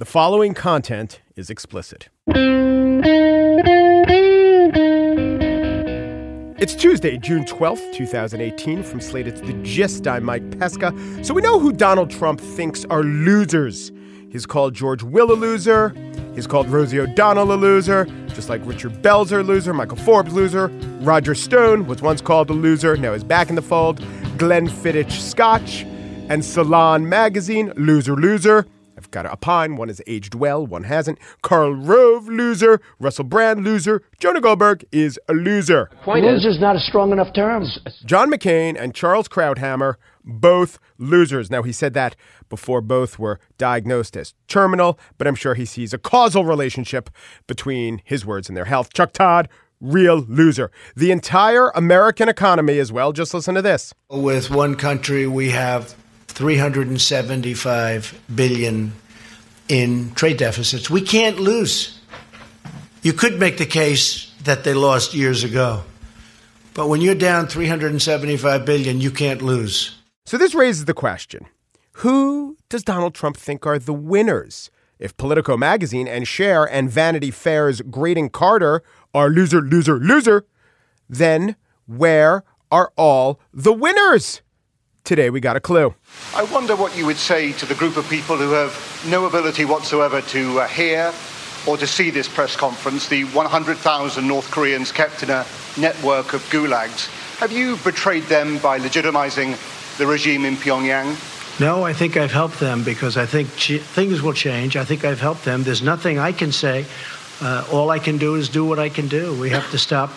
The following content is explicit. It's Tuesday, June 12th, 2018. From Slate, it's The Gist. I'm Mike Pesca. So we know who Donald Trump thinks are losers. He's called George Will a loser. He's called Rosie O'Donnell a loser, just like Richard Belzer a loser, Michael Forbes loser. Roger Stone was once called a loser, now he's back in the fold. Glenfiddich Scotch and Salon Magazine, loser, loser. I've got to opine. One has aged well, one hasn't. Karl Rove, loser. Russell Brand, loser. Jonah Goldberg is a loser. Point Loser is not a strong enough term. John McCain and Charles Krauthammer, both losers. Now, he said that before both were diagnosed as terminal, but I'm sure he sees a causal relationship between his words and their health. Chuck Todd, real loser. The entire American economy as well. Just listen to this. With one country, we have 375 billion in trade deficits. We can't lose. You could make the case that they lost years ago. But when you're down 375 billion, you can't lose. So this raises the question. Who does Donald Trump think are the winners? If Politico magazine and Cher and Vanity Fair's Graydon Carter are loser, loser, loser, then where are all the winners? Today we got a clue. I wonder what you would say to the group of people who have no ability whatsoever to uh, hear or to see this press conference, the 100,000 North Koreans kept in a network of gulags. Have you betrayed them by legitimizing the regime in Pyongyang? No, I think I've helped them because I think ch- things will change. I think I've helped them. There's nothing I can say. Uh, all I can do is do what I can do. We have to stop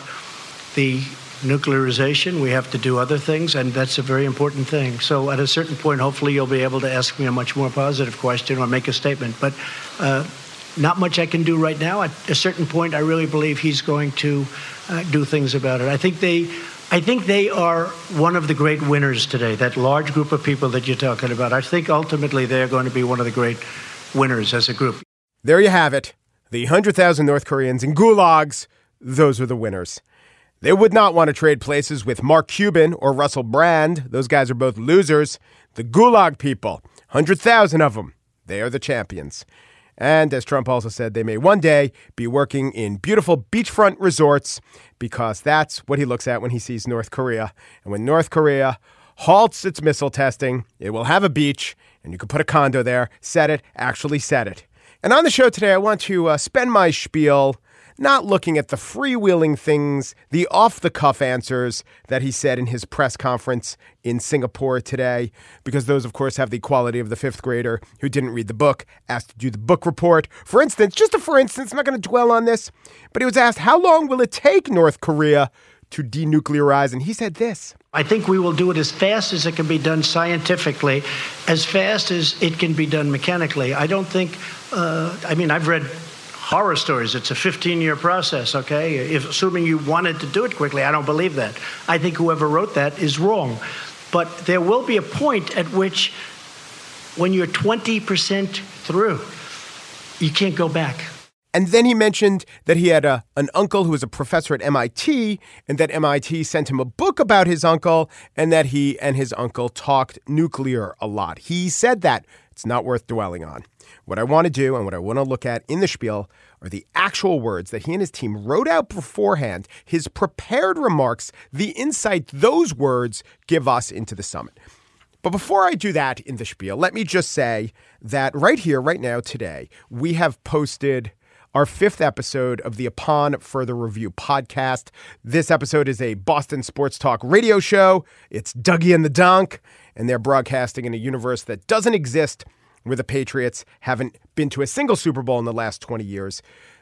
the nuclearization. We have to do other things, and that's a very important thing. So, at a certain point, hopefully, you'll be able to ask me a much more positive question or make a statement. But uh, not much I can do right now. At a certain point, I really believe he's going to uh, do things about it. I think they. I think they are one of the great winners today, that large group of people that you're talking about. I think ultimately they're going to be one of the great winners as a group. There you have it. The 100,000 North Koreans in gulags, those are the winners. They would not want to trade places with Mark Cuban or Russell Brand. Those guys are both losers. The Gulag people, 100,000 of them, they are the champions. And as Trump also said, they may one day be working in beautiful beachfront resorts because that's what he looks at when he sees North Korea. And when North Korea halts its missile testing, it will have a beach and you can put a condo there, set it, actually set it. And on the show today, I want to uh, spend my spiel not looking at the freewheeling things, the off the cuff answers that he said in his press conference in Singapore today, because those, of course, have the quality of the fifth grader who didn't read the book, asked to do the book report. For instance, just a for instance, I'm not going to dwell on this, but he was asked, How long will it take North Korea to denuclearize? And he said this. I think we will do it as fast as it can be done scientifically, as fast as it can be done mechanically. I don't think, uh, I mean, I've read horror stories. It's a 15 year process, okay? If, assuming you wanted to do it quickly, I don't believe that. I think whoever wrote that is wrong. But there will be a point at which, when you're 20% through, you can't go back. And then he mentioned that he had a, an uncle who was a professor at MIT, and that MIT sent him a book about his uncle, and that he and his uncle talked nuclear a lot. He said that. It's not worth dwelling on. What I want to do and what I want to look at in the spiel are the actual words that he and his team wrote out beforehand, his prepared remarks, the insight those words give us into the summit. But before I do that in the spiel, let me just say that right here, right now, today, we have posted our fifth episode of the Upon Further Review podcast. This episode is a Boston Sports Talk radio show. It's Dougie and the Donk, and they're broadcasting in a universe that doesn't exist where the Patriots haven't been to a single Super Bowl in the last 20 years.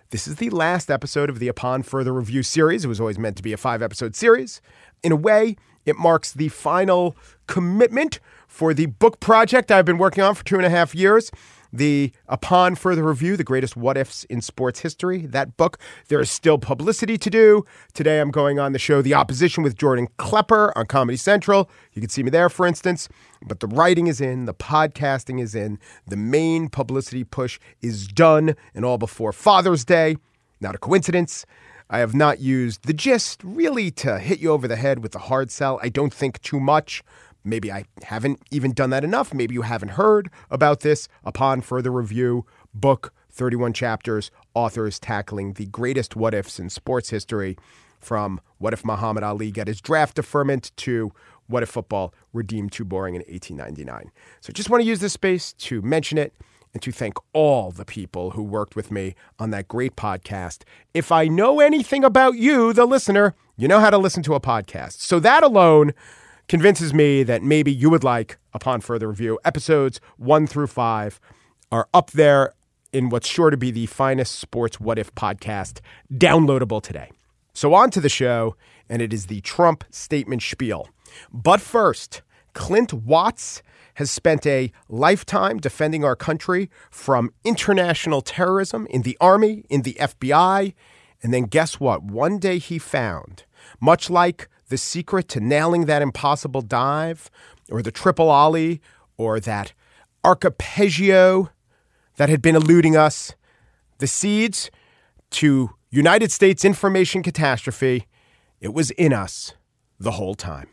This is the last episode of the Upon Further Review series. It was always meant to be a five episode series. In a way, it marks the final commitment for the book project I've been working on for two and a half years the Upon Further Review, The Greatest What Ifs in Sports History, that book. There is still publicity to do. Today I'm going on the show The Opposition with Jordan Klepper on Comedy Central. You can see me there, for instance. But the writing is in, the podcasting is in, the main publicity push is done, and all before Father's Day. Not a coincidence. I have not used the gist really to hit you over the head with the hard sell. I don't think too much. Maybe I haven't even done that enough. Maybe you haven't heard about this upon further review. book, 31 chapters, authors tackling the greatest what ifs in sports history from what if Muhammad Ali got his draft deferment to what if football redeemed too boring in 1899. So I just want to use this space to mention it and to thank all the people who worked with me on that great podcast. If I know anything about you, the listener, you know how to listen to a podcast. So that alone convinces me that maybe you would like, upon further review, episodes one through five are up there in what's sure to be the finest sports what if podcast downloadable today. So on to the show, and it is the Trump statement spiel. But first, Clint Watts has spent a lifetime defending our country from international terrorism in the Army, in the FBI. And then guess what? One day he found, much like the secret to nailing that impossible dive, or the triple ollie, or that arpeggio that had been eluding us, the seeds to United States information catastrophe, it was in us the whole time.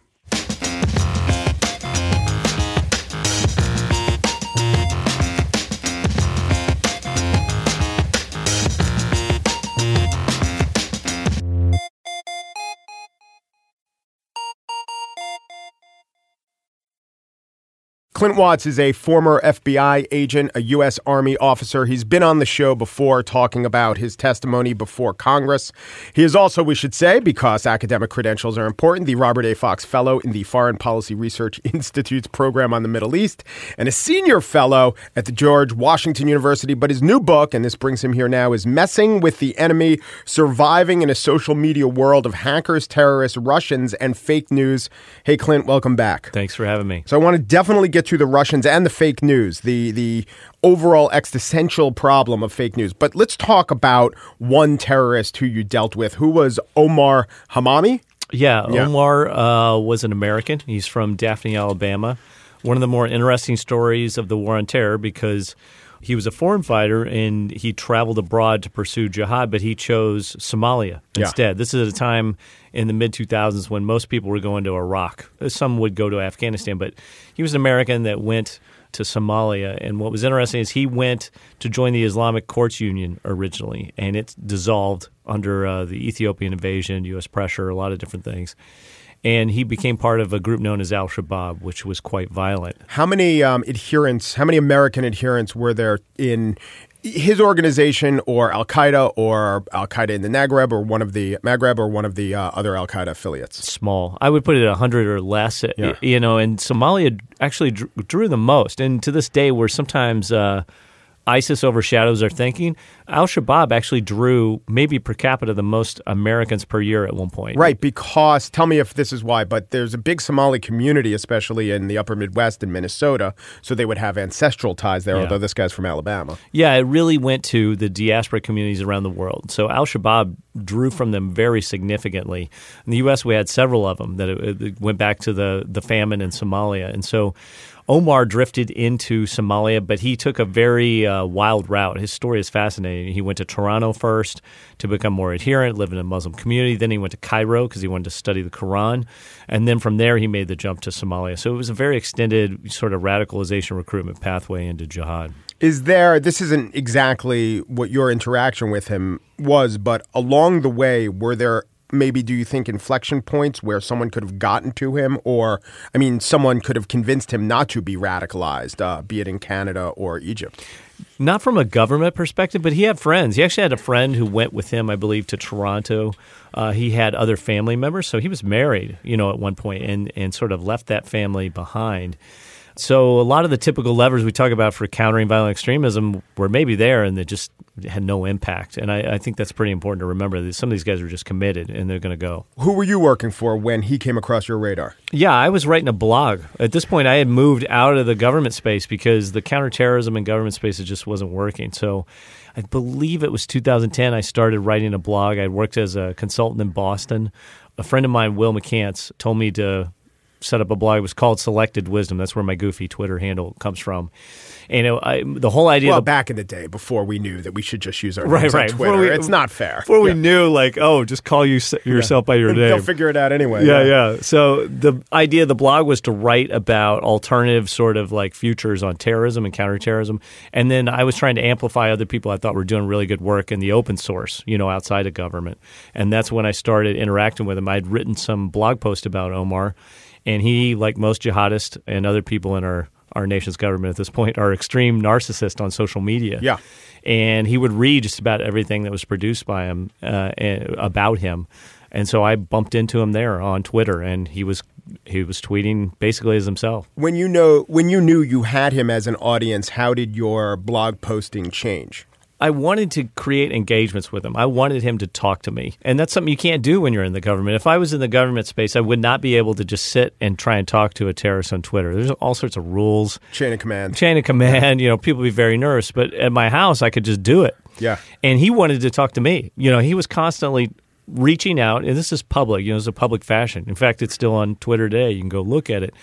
Clint Watts is a former FBI agent, a U.S. Army officer. He's been on the show before talking about his testimony before Congress. He is also, we should say, because academic credentials are important, the Robert A. Fox Fellow in the Foreign Policy Research Institute's program on the Middle East and a senior fellow at the George Washington University. But his new book, and this brings him here now, is Messing with the Enemy Surviving in a Social Media World of Hackers, Terrorists, Russians, and Fake News. Hey, Clint, welcome back. Thanks for having me. So I want to definitely get to the Russians and the fake news, the the overall existential problem of fake news. But let's talk about one terrorist who you dealt with, who was Omar Hamami. Yeah, yeah. Omar uh, was an American. He's from Daphne, Alabama. One of the more interesting stories of the war on terror because he was a foreign fighter and he traveled abroad to pursue jihad, but he chose Somalia instead. Yeah. This is at a time in the mid 2000s when most people were going to Iraq. Some would go to Afghanistan, but he was an American that went to Somalia. And what was interesting is he went to join the Islamic Courts Union originally, and it dissolved under uh, the Ethiopian invasion, U.S. pressure, a lot of different things and he became part of a group known as Al Shabaab, which was quite violent. How many um, adherents, how many American adherents were there in his organization or Al Qaeda or Al Qaeda in the Maghreb or one of the Maghreb or one of the uh, other Al Qaeda affiliates? Small. I would put it at 100 or less. Yeah. You know, and Somalia actually drew, drew the most. And to this day, we're sometimes. Uh, ISIS overshadows our thinking. Al Shabaab actually drew maybe per capita the most Americans per year at one point. Right, because tell me if this is why, but there's a big Somali community, especially in the upper Midwest in Minnesota, so they would have ancestral ties there, yeah. although this guy's from Alabama. Yeah, it really went to the diaspora communities around the world. So Al Shabaab drew from them very significantly. In the U.S., we had several of them that uh, it, it went back to the, the famine in Somalia. And so Omar drifted into Somalia, but he took a very uh, wild route. His story is fascinating. He went to Toronto first to become more adherent, live in a Muslim community. Then he went to Cairo because he wanted to study the Quran. And then from there, he made the jump to Somalia. So it was a very extended sort of radicalization recruitment pathway into jihad. Is there, this isn't exactly what your interaction with him was, but along the way, were there maybe do you think inflection points where someone could have gotten to him or i mean someone could have convinced him not to be radicalized uh, be it in canada or egypt? Not from a government perspective but he had friends. He actually had a friend who went with him i believe to toronto. Uh, he had other family members so he was married you know at one point and, and sort of left that family behind. So a lot of the typical levers we talk about for countering violent extremism were maybe there, and they just had no impact. And I, I think that's pretty important to remember that some of these guys are just committed and they're going to go. Who were you working for when he came across your radar? Yeah, I was writing a blog. At this point, I had moved out of the government space because the counterterrorism in government space just wasn't working. So I believe it was 2010. I started writing a blog. I worked as a consultant in Boston. A friend of mine, Will McCants, told me to set up a blog. It was called Selected Wisdom. That's where my goofy Twitter handle comes from. And it, I, the whole idea. Well, the, back in the day, before we knew that we should just use our Right, right. Twitter, we- it's not fair. before we knew, like, oh, just call you yourself by your name. They'll figure it out anyway. Yeah, yeah. So the idea of the blog was to write about alternative sort of like futures on terrorism and counterterrorism. And then I was trying to amplify other people I thought were doing really good work in the open source, you know, outside of government. And that's when I started interacting with them. I'd written some blog post about Omar, and he, like most jihadists and other people in our our nation's government at this point are extreme narcissists on social media Yeah. and he would read just about everything that was produced by him uh, about him. And so I bumped into him there on Twitter, and he was he was tweeting basically as himself. When you know, when you knew you had him as an audience, how did your blog posting change? I wanted to create engagements with him. I wanted him to talk to me. And that's something you can't do when you're in the government. If I was in the government space, I would not be able to just sit and try and talk to a terrorist on Twitter. There's all sorts of rules. Chain of command. chain of command, you know, people be very nervous. But at my house, I could just do it. Yeah. And he wanted to talk to me. You know, he was constantly reaching out, and this is public, you know, it's a public fashion. In fact, it's still on Twitter today. You can go look at it.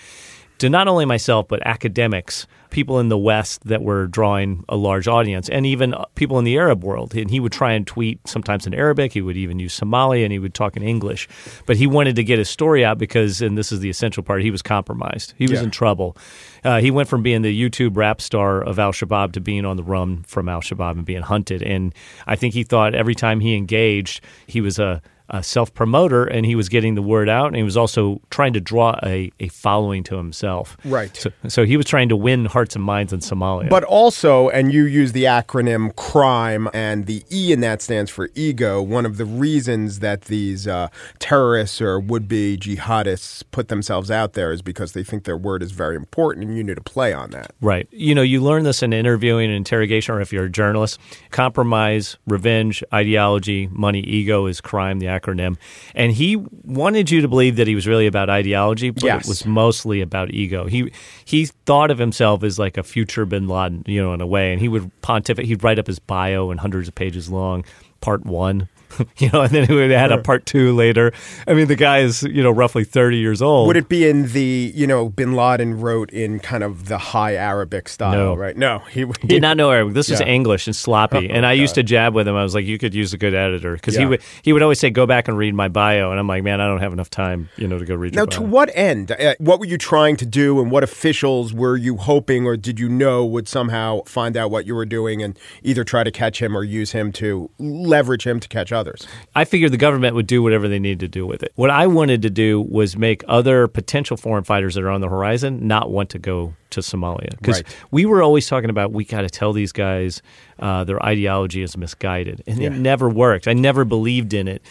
To not only myself, but academics, people in the West that were drawing a large audience, and even uh, people in the Arab world. And he would try and tweet sometimes in Arabic. He would even use Somali, and he would talk in English. But he wanted to get his story out because, and this is the essential part, he was compromised. He was Yeah. in trouble. Uh, he went from being the YouTube rap star of Al Shabaab to being on the run from Al Shabaab and being hunted. And I think he thought every time he engaged, he was a, a self promoter and he was getting the word out. And he was also trying to draw a, a following to himself. Right. So, so he was trying to win hearts and minds in Somalia. But also, and you use the acronym CRIME, and the E in that stands for ego. One of the reasons that these uh, terrorists or would be jihadists put themselves out there is because they think their word is very important, and you need to play on that. Right. You know, you learn this in interviewing and interrogation, or if you're a journalist. Compromise, revenge, ideology, money, ego is crime, the acronym. And he wanted you to believe that he was really about ideology, but Yes. it was mostly about ego. He he thought of himself as like a future bin Laden, you know, in a way. And he would pontificate, he'd write up his bio and hundreds of pages long, part one. You know, and then he had add a part two later. I mean, the guy is, you know, roughly 30 years old. Would it be in the, you know, bin Laden wrote in kind of the high Arabic style, No. right? No, he, he did not know Arabic. This was English and sloppy. Oh, and I used to jab with him. I was like, "You could use a good editor," because he would he would always say, "Go back and read my bio," and I'm like, "Man, I don't have enough time, you know, to go read Now, to bio." what end? Uh, what were you trying to do, and what officials were you hoping, or did you know would somehow find out what you were doing and either try to catch him or use him to leverage him to catch others? I figured the government would do whatever they needed to do with it. What I wanted to do was make other potential foreign fighters that are on the horizon not want to go to Somalia because Right. we were always talking about we got to tell these guys uh, their ideology is misguided, and it never worked. I never believed in it.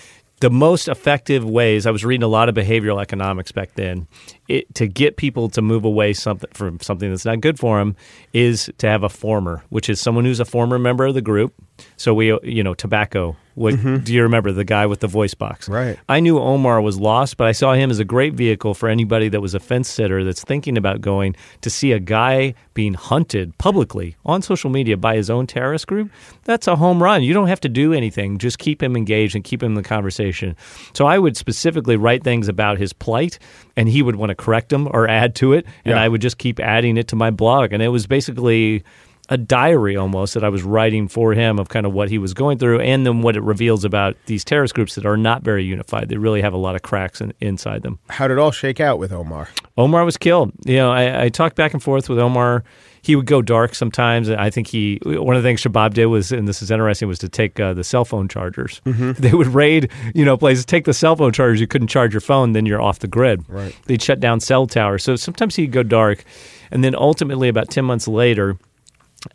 The most effective ways I was reading a lot of behavioral economics back then it, to get people to move away something from something that's not good for them is to have a former, which is someone who's a former member of the group. So we, you know, tobacco. What mm-hmm. do you remember? The guy with the voice box. Right. I knew Omar was lost, but I saw him as a great vehicle for anybody that was a fence sitter that's thinking about going to see a guy being hunted publicly on social media by his own terrorist group. That's a home run. You don't have to do anything. Just keep him engaged and keep him in the conversation. So I would specifically write things about his plight, and he would want to correct them or add to it, and Yeah. I would just keep adding it to my blog. And it was basically a diary almost that I was writing for him of kind of what he was going through and then what it reveals about these terrorist groups that are not very unified. They really have a lot of cracks in, inside them. How did it all shake out with Omar? Omar was killed. You know, I, I talked back and forth with Omar. He would go dark sometimes. I think he one of the things Shabab did was, and this is interesting, was to take uh, the cell phone chargers. They would raid, you know, places. Take the cell phone chargers. You couldn't charge your phone, then you're off the grid. Right. They'd shut down cell towers. So sometimes he'd go dark, and then ultimately, about ten months later,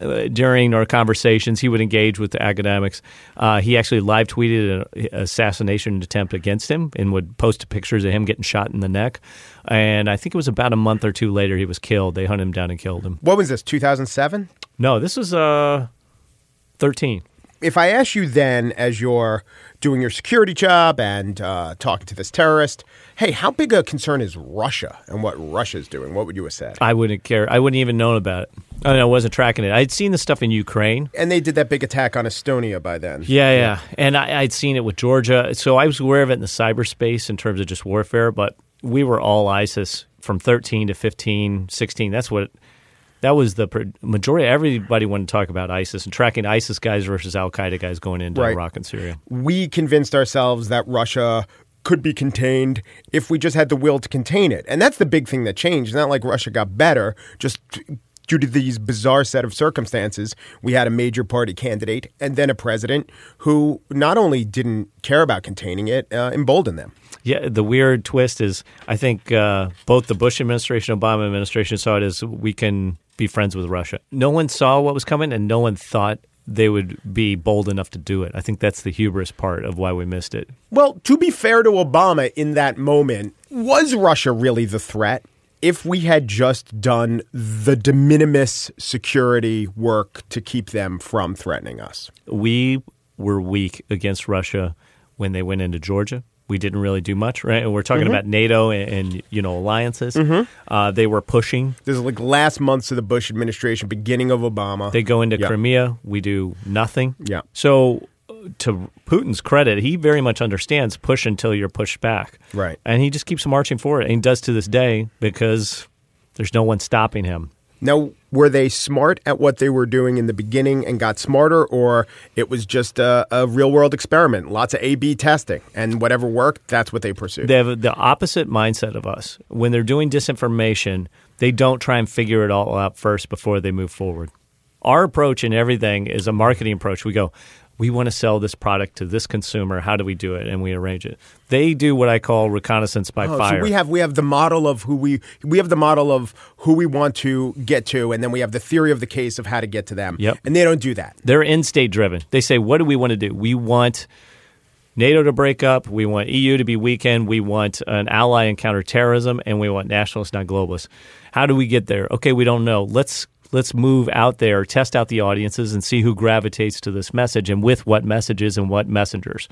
uh, during our conversations, he would engage with the academics. Uh, he actually live tweeted an assassination attempt against him and would post pictures of him getting shot in the neck. And I think it was about a month or two later he was killed. They hunted him down and killed him. What was this, 2007? No, this was uh, 13. If I ask you then, as you're doing your security job and uh, talking to this terrorist, hey, how big a concern is Russia and what Russia's doing? What would you have said? I wouldn't care. I wouldn't even known about it. I, mean, I wasn't tracking it. I'd seen the stuff in Ukraine. And they did that big attack on Estonia by then. Yeah, yeah. And I, I'd seen it with Georgia. So I was aware of it in the cyberspace in terms of just warfare, but we were all ISIS from 13 to 15, 16. That's what that was the majority. Everybody wanted to talk about ISIS and tracking ISIS guys versus Al Qaeda guys going into Right. Iraq and Syria. we convinced ourselves that Russia could be contained if we just had the will to contain it. And that's the big thing that changed. It's not like Russia got better, just due to these bizarre set of circumstances. We had a major party candidate and then a president who not only didn't care about containing it, uh, emboldened them. Yeah, the weird twist is I think uh, both the Bush administration, and Obama administration saw it as we can be friends with Russia. No one saw what was coming, and no one thought they would be bold enough to do it. I think that's the hubris part of why we missed it. Well, to be fair to Obama in that moment, was Russia really the threat? If we had just done the de minimis security work to keep them from threatening us. We were weak against Russia when they went into Georgia. We didn't really do much, right? And we're talking about NATO and, and you know alliances. Uh, they were pushing. This is like last months of the Bush administration, beginning of Obama. They go into Yeah. Crimea. We do nothing. Yeah. So, uh, to Putin's credit, he very much understands push until you're pushed back. Right. And he just keeps marching forward, and he does to this day because there's no one stopping him. Now, were they smart at what they were doing in the beginning and got smarter, or it was just a, a real world experiment? Lots of A B testing, and whatever worked, that's what they pursued. They have the opposite mindset of us. When they're doing disinformation, they don't try and figure it all out first before they move forward. Our approach in everything is a marketing approach. We go, we want to sell this product to this consumer. How do we do it? And we arrange it. They do what I call reconnaissance by Oh, fire. So we have we have the model of who we we have the model of who we want to get to, and then we have the theory of the case of how to get to them. Yep. And they don't do that. They're in state driven. They say, what do we want to do? We want NATO to break up. We want EU to be weakened. We want an ally in counterterrorism, and we want nationalists, not globalists. How do we get there? Okay, we don't know. Let's let's move out there, test out the audiences, and see who gravitates to this message and with what messages and what messengers.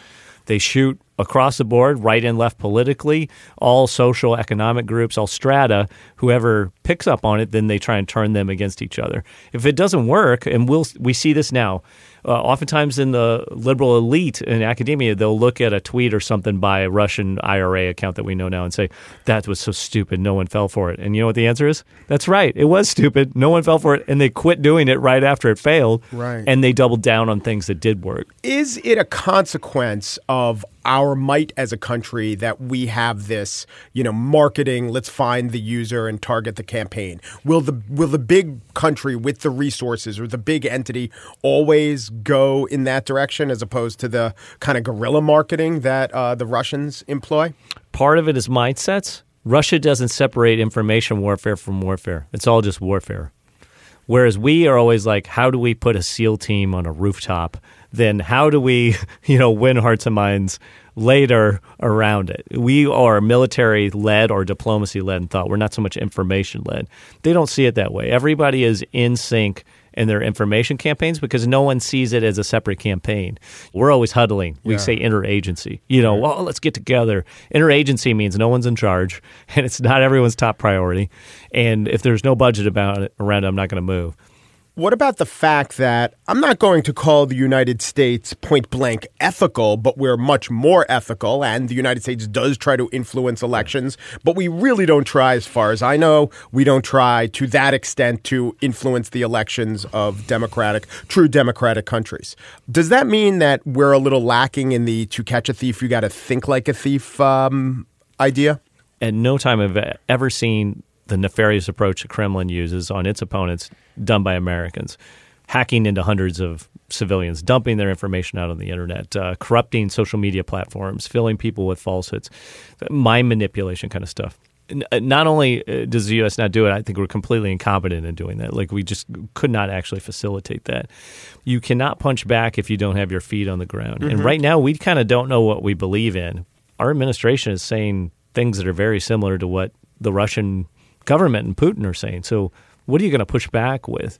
They shoot across the board, right and left politically, all social, economic groups, all strata. Whoever picks up on it, then they try and turn them against each other. If it doesn't work, and we'll we see this now, uh, oftentimes in the liberal elite in academia, they'll look at a tweet or something by a Russian IRA account that we know now and say, that was so stupid. No one fell for it. And you know what the answer is? That's right. It was stupid. No one fell for it. And they quit doing it right after it failed. Right. And they doubled down on things that did work. Is it a consequence of our might as a country that we have this, you know, marketing, let's find the user and target the campaign? Will the will the big country with the resources or the big entity always go in that direction as opposed to the kind of guerrilla marketing that uh, the Russians employ? Part of it is mindsets. Russia doesn't separate information warfare from warfare. It's all just warfare. Whereas we are always like, how do we put a SEAL team on a rooftop? Then how do we, you know, win hearts and minds later around it? We are military led or diplomacy led in thought. We're not so much information led. They don't see it that way. Everybody is in sync in their information campaigns because no one sees it as a separate campaign. We're always huddling. We say interagency. You know, well, let's get together. Interagency means no one's in charge and it's not everyone's top priority. And if there's no budget about it around it, I'm not going to move. What about the fact that I'm not going to call the United States point blank ethical, but we're much more ethical, and the United States does try to influence elections, but we really don't try, as far as I know, we don't try to that extent to influence the elections of democratic, true democratic countries. Does that mean that we're a little lacking in the to catch a thief, you got to think like a thief um, idea? At no time have I ever seen the nefarious approach the Kremlin uses on its opponents done by Americans, hacking into hundreds of civilians, dumping their information out on the internet, uh, corrupting social media platforms, filling people with falsehoods, mind manipulation kind of stuff. N- uh, Not only uh, does the U.S. not do it, I think we're completely incompetent in doing that. Like we just could not actually facilitate that. You cannot punch back if you don't have your feet on the ground. And right now, we kind of don't know what we believe in. Our administration is saying things that are very similar to what the Russian government and Putin are saying. So, what are you going to push back with?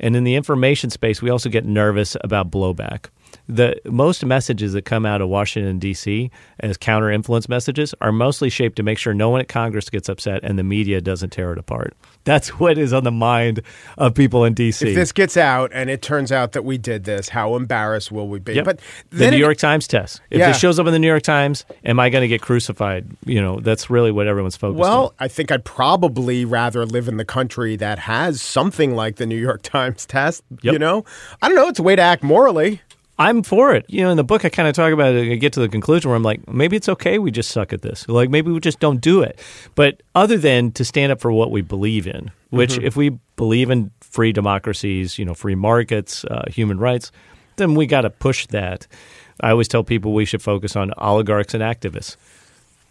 And in the information space, we also get nervous about blowback. The most messages that come out of Washington D.C. as counter influence messages are mostly shaped to make sure no one at Congress gets upset and the media doesn't tear it apart. That's what is on the mind of people in D.C. If this gets out and it turns out that we did this, how embarrassed will we be? Yep. But the New it- York Times test. If Yeah. this shows up in the New York Times, am I going to get crucified? You know, that's really what everyone's focused on. Well, I think I'd probably rather live in the country that has something like the New York Times test. Yep. You know, I don't know. It's a way to act morally. I'm for it. You know, in the book, I kind of talk about it. I get to the conclusion where I'm like, maybe it's okay. We just suck at this. Like, maybe we just don't do it. But other than to stand up for what we believe in, which if we believe in free democracies, you know, free markets, uh, human rights, then we got to push that. I always tell people we should focus on oligarchs and activists.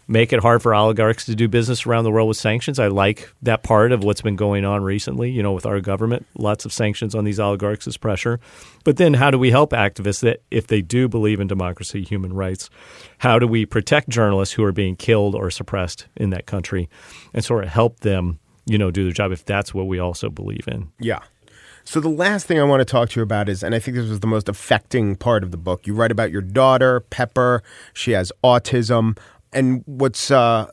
Make it hard for oligarchs to do business around the world with sanctions. I like that part of what's been going on recently, you know, with our government. Lots of sanctions on these oligarchs as pressure. But then how do we help activists that if they do believe in democracy, human rights, how do we protect journalists who are being killed or suppressed in that country and sort of help them, you know, do their job if that's what we also believe in? Yeah. So the last thing I want to talk to you about is, and I think this was the most affecting part of the book. You write about your daughter, Pepper. She has autism, and what's uh,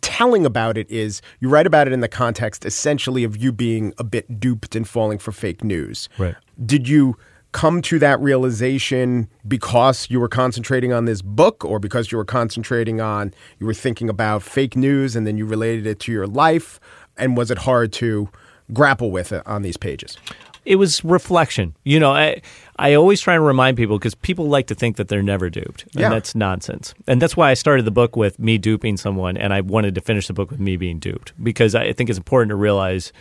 telling about it is you write about it in the context essentially of you being a bit duped and falling for fake news. Right. Did you come to that realization because you were concentrating on this book or because you were concentrating on you were thinking about fake news and then you related it to your life and was it hard to grapple with it on these pages it was reflection. You know, I I always try and remind people because people like to think that they're never duped, and Yeah. that's nonsense. And that's why I started the book with me duping someone, and I wanted to finish the book with me being duped because I think it's important to realize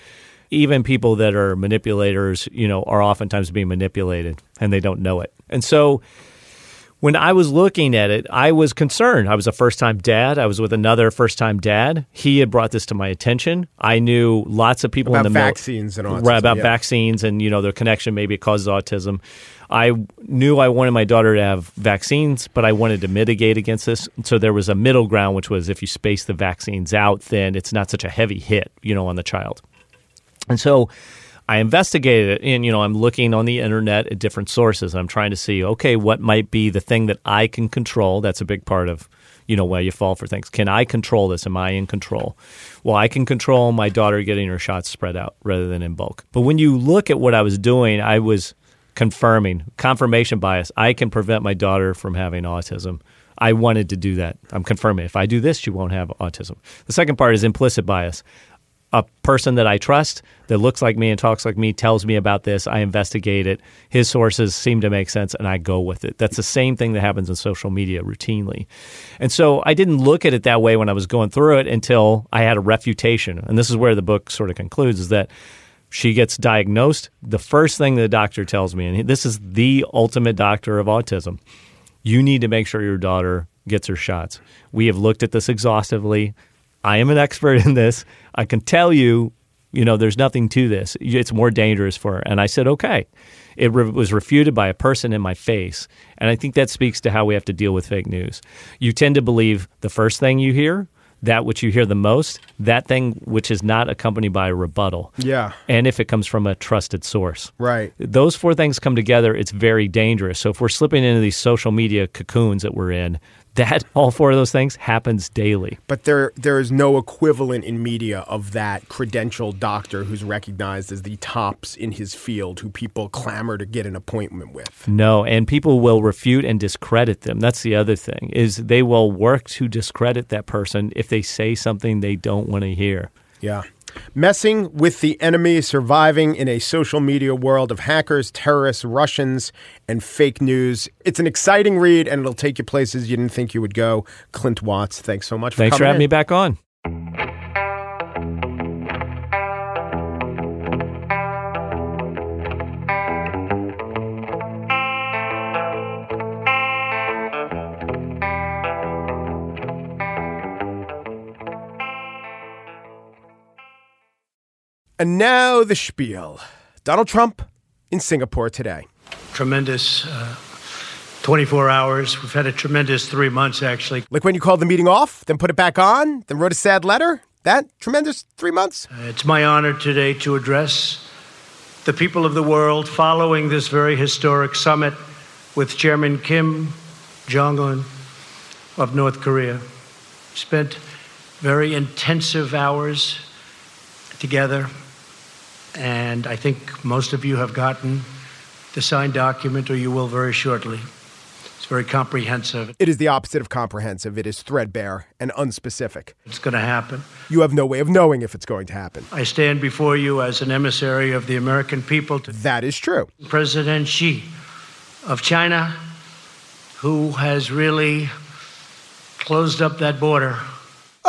even people that are manipulators, you know, are oftentimes being manipulated and they don't know it. And so when I was looking at it, I was concerned. I was a first time dad. I was with another first time dad. He had brought this to my attention. I knew lots of people About in the mil- vaccines and autism, Right, about yeah. vaccines and you know their connection. Maybe it causes autism. I knew I wanted my daughter to have vaccines, but I wanted to mitigate against this. So there was a middle ground, which was if you space the vaccines out, then it's not such a heavy hit, you know, on the child. And so I investigated it and you know I'm looking on the internet at different sources. I'm trying to see okay, what might be the thing that I can control? That's a big part of you know why you fall for things. Can I control this? Am I in control? Well, I can control my daughter getting her shots spread out rather than in bulk. But when you look at what I was doing, I was confirming confirmation bias. I can prevent my daughter from having autism. I wanted to do that. I'm confirming if I do this, she won't have autism. The second part is implicit bias a person that I trust that looks like me and talks like me tells me about this. I investigate it. His sources seem to make sense and I go with it. That's the same thing that happens in social media routinely. And so I didn't look at it that way when I was going through it until I had a refutation. And this is where the book sort of concludes is that she gets diagnosed. The first thing the doctor tells me, and this is the ultimate doctor of autism, you need to make sure your daughter gets her shots. We have looked at this exhaustively. I am an expert in this. I can tell you, you know, there's nothing to this. It's more dangerous for her. And I said, okay. It re- was refuted by a person in my face. And I think that speaks to how we have to deal with fake news. You tend to believe the first thing you hear, that which you hear the most, that thing which is not accompanied by a rebuttal. Yeah. And if it comes from a trusted source. Right. Those four things come together, it's very dangerous. So if we're slipping into these social media cocoons that we're in, that all four of those things happens daily. But there there is no equivalent in media of that credentialed doctor who's recognized as the tops in his field who people clamor to get an appointment with. No, and people will refute and discredit them. That's the other thing is they will work to discredit that person if they say something they don't want to hear. Yeah. Messing with the enemy, surviving in a social media world of hackers, terrorists, Russians, and fake news. It's an exciting read, and it'll take you places you didn't think you would go. Clint Watts, thanks so much for Thanks for having in. me back on. And now the spiel. Donald Trump in Singapore today. Tremendous uh, 24 hours. We've had a tremendous three months, actually. Like when you called the meeting off, then put it back on, then wrote a sad letter? That tremendous three months? It's my honor today to address the people of the world following this very historic summit with Chairman Kim Jong un of North Korea. Spent very intensive hours together, and I think most of you have gotten the signed document, or you will very shortly. It's very comprehensive. It is the opposite of comprehensive. It is threadbare and unspecific. It's going to happen. You have no way of knowing if it's going to happen. I stand before you as an emissary of the American people to That is true. President Xi of China, who has really closed up that border.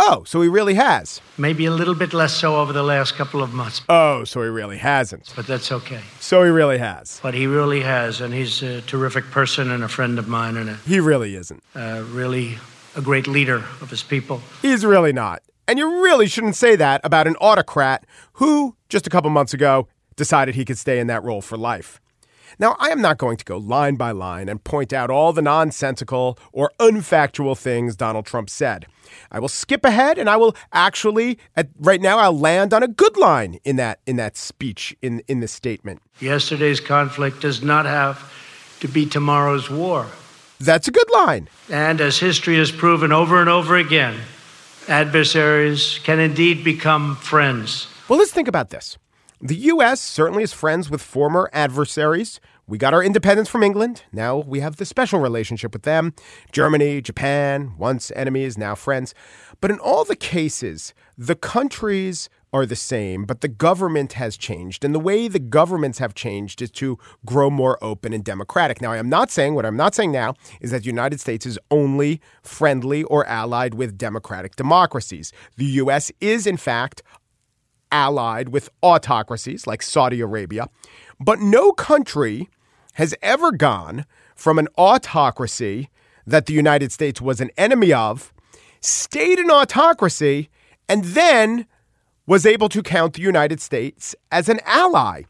Oh, so he really has. Maybe a little bit less so over the last couple of months, Oh, so he really hasn't. but that's okay. So he really has. But he really has, and he's a terrific person and a friend of mine and a, He really isn't. uh, really a great leader of his people. He's really not. And you really shouldn't say that about an autocrat who, just a couple months ago, decided he could stay in that role for life. Now, I am not going to go line by line and point out all the nonsensical or unfactual things Donald Trump said. I will skip ahead and I will actually at right now I'll land on a good line in that in that speech in in this statement. Yesterday's conflict does not have to be tomorrow's war. That's a good line. And as history has proven over and over again, adversaries can indeed become friends. Well, let's think about this. The U.S. certainly is friends with former adversaries. We got our independence from England. Now we have the special relationship with them. Germany, Japan, once enemies, now friends. But in all the cases, the countries are the same, but the government has changed. And the way the governments have changed is to grow more open and democratic. Now, I am not saying, what I'm not saying now is that the United States is only friendly or allied with democratic democracies. The U.S. is, in fact, allied with autocracies like Saudi Arabia, but no country has ever gone from an autocracy that the United States was an enemy of, stayed an autocracy, and then was able to count the United States as an ally.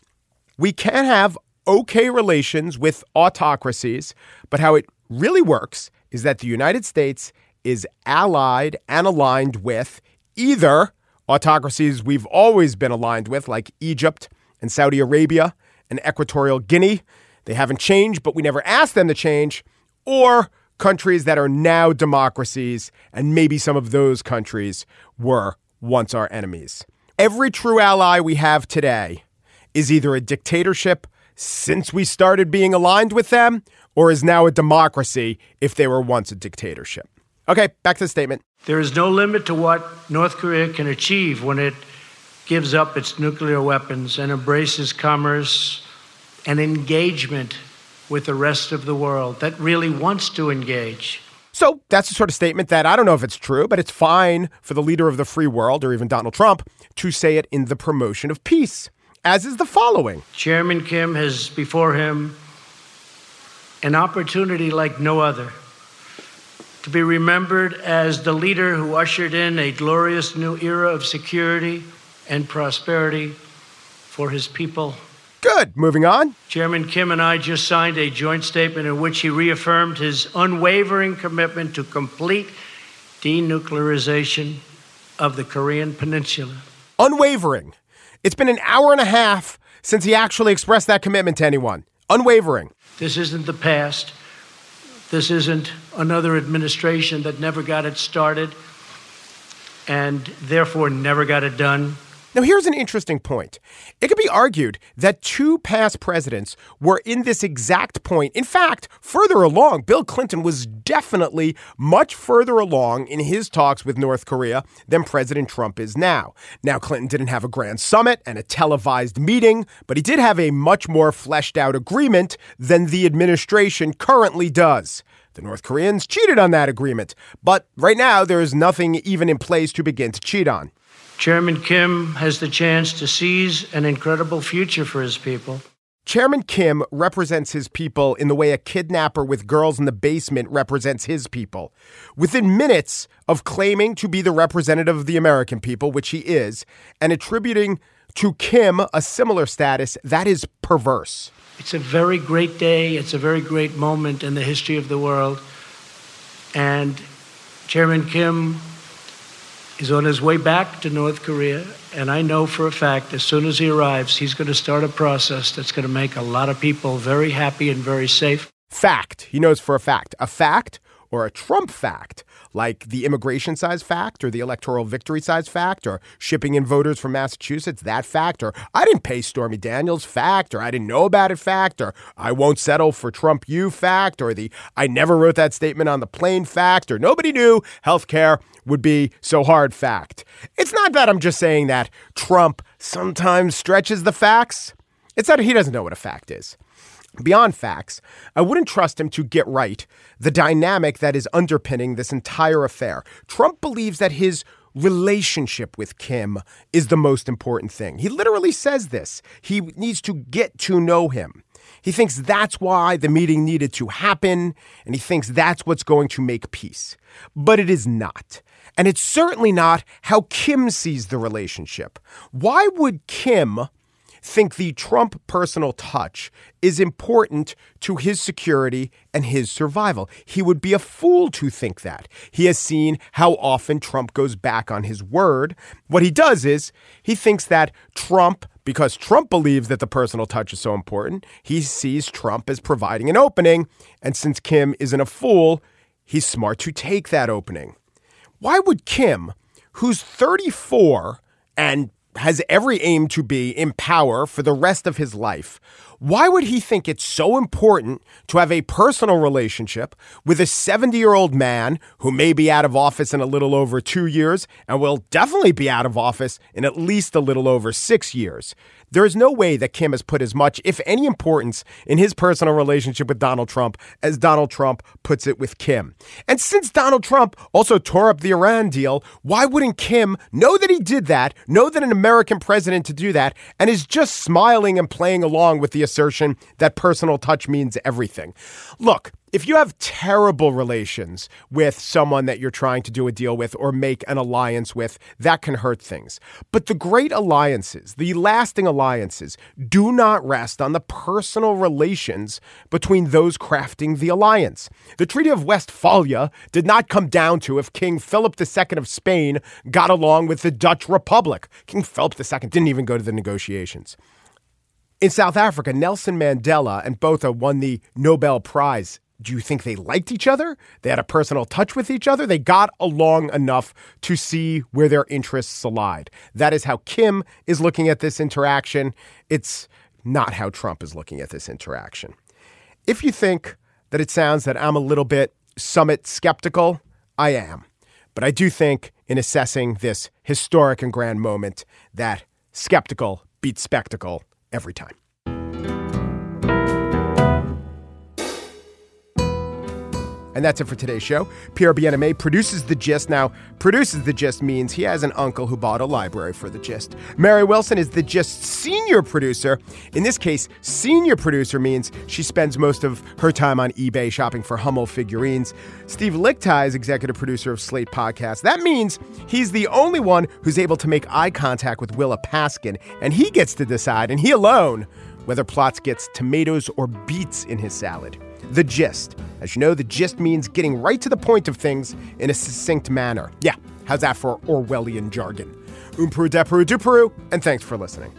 We can have okay relations with autocracies, but how it really works is that the United States is allied and aligned with either autocracies we've always been aligned with, like Egypt and Saudi Arabia and Equatorial Guinea. They haven't changed, but we never asked them to change, or countries that are now democracies, and maybe some of those countries were once our enemies. Every true ally we have today is either a dictatorship since we started being aligned with them, or is now a democracy if they were once a dictatorship. Okay, back to the statement. There is no limit to what North Korea can achieve when it gives up its nuclear weapons and embraces commerce and engagement with the rest of the world that really wants to engage. So that's the sort of statement that I don't know if it's true, but it's fine for the leader of the free world or even Donald Trump to say it in the promotion of peace, as is the following. Chairman Kim has before him an opportunity like no other to be remembered as the leader who ushered in a glorious new era of security and prosperity for his people. Good. Moving on. Chairman Kim and I just signed a joint statement in which he reaffirmed his unwavering commitment to complete denuclearization of the Korean Peninsula. Unwavering. It's been an hour and a half since he actually expressed that commitment to anyone. Unwavering. This isn't the past. This isn't another administration that never got it started and therefore never got it done. Now, here's an interesting point. It could be argued that two past presidents were in this exact point. In fact, further along, Bill Clinton was definitely much further along in his talks with North Korea than President Trump is now. Now, Clinton didn't have a grand summit and a televised meeting, but he did have a much more fleshed out agreement than the administration currently does. The North Koreans cheated on that agreement, but right now there is nothing even in place to begin to cheat on. Chairman Kim has the chance to seize an incredible future for his people. Chairman Kim represents his people in the way a kidnapper with girls in the basement represents his people. Within minutes of claiming to be the representative of the American people, which he is, and attributing to Kim a similar status, that is perverse. It's a very great day. It's a very great moment in the history of the world. And Chairman Kim is on his way back to North Korea. And I know for a fact, as soon as he arrives, he's going to start a process that's going to make a lot of people very happy and very safe. fact. He knows for a fact. A fact or a Trump fact, like the immigration size fact or the electoral victory size fact or shipping in voters from Massachusetts, that fact, or I didn't pay Stormy Daniels fact, or I didn't know about it fact, or I won't settle for Trump you fact, or the I never wrote that statement on the plane fact, or nobody knew healthcare would be so hard fact. It's not that I'm just saying that Trump sometimes stretches the facts. It's that he doesn't know what a fact is. Beyond facts, I wouldn't trust him to get right the dynamic that is underpinning this entire affair. Trump believes that his relationship with Kim is the most important thing. He literally says this. He needs to get to know him. He thinks that's why the meeting needed to happen, and he thinks that's what's going to make peace. But it is not. And it's certainly not how Kim sees the relationship. Why would Kim think the Trump personal touch is important to his security and his survival. He would be a fool to think that. He has seen how often Trump goes back on his word. What he does is he thinks that Trump, because Trump believes that the personal touch is so important, he sees Trump as providing an opening. And since Kim isn't a fool, he's smart to take that opening. Why would Kim, who's 34 and has every aim to be in power for the rest of his life, why would he think it's so important to have a personal relationship with a 70 year old man who may be out of office in a little over two years and will definitely be out of office in at least a little over six years? There is no way that Kim has put as much, if any, importance in his personal relationship with Donald Trump as Donald Trump puts it with Kim. And since Donald Trump also tore up the Iran deal, why wouldn't Kim know that he did that, know that an American president to do that, and is just smiling and playing along with the assertion that personal touch means everything. Look, if you have terrible relations with someone that you're trying to do a deal with or make an alliance with, that can hurt things. But the great alliances, the lasting alliances, do not rest on the personal relations between those crafting the alliance. The Treaty of Westphalia did not come down to if King Philip II of Spain got along with the Dutch Republic. King Philip II didn't even go to the negotiations. In South Africa, Nelson Mandela and Botha won the Nobel Prize. Do you think they liked each other? They had a personal touch with each other? They got along enough to see where their interests allied. That is how Kim is looking at this interaction. It's not how Trump is looking at this interaction. If you think that it sounds that I'm a little bit summit skeptical, I am. But I do think in assessing this historic and grand moment that skeptical beats spectacle every time. And that's it for today's show. Pierre Bienaimé produces The Gist. Now, produces The Gist means he has an uncle who bought a library for The Gist. Mary Wilson is The Gist senior producer. In this case, senior producer means she spends most of her time on eBay shopping for Hummel figurines. Steve Lickteig is executive producer of Slate Podcast. That means he's the only one who's able to make eye contact with Willa Paskin, and he gets to decide, and he alone, whether Plotz gets tomatoes or beets in his salad. The gist. As you know, the gist means getting right to the point of things in a succinct manner. Yeah, how's that for Orwellian jargon? Um Peru, de Peru, du Peru, and thanks for listening.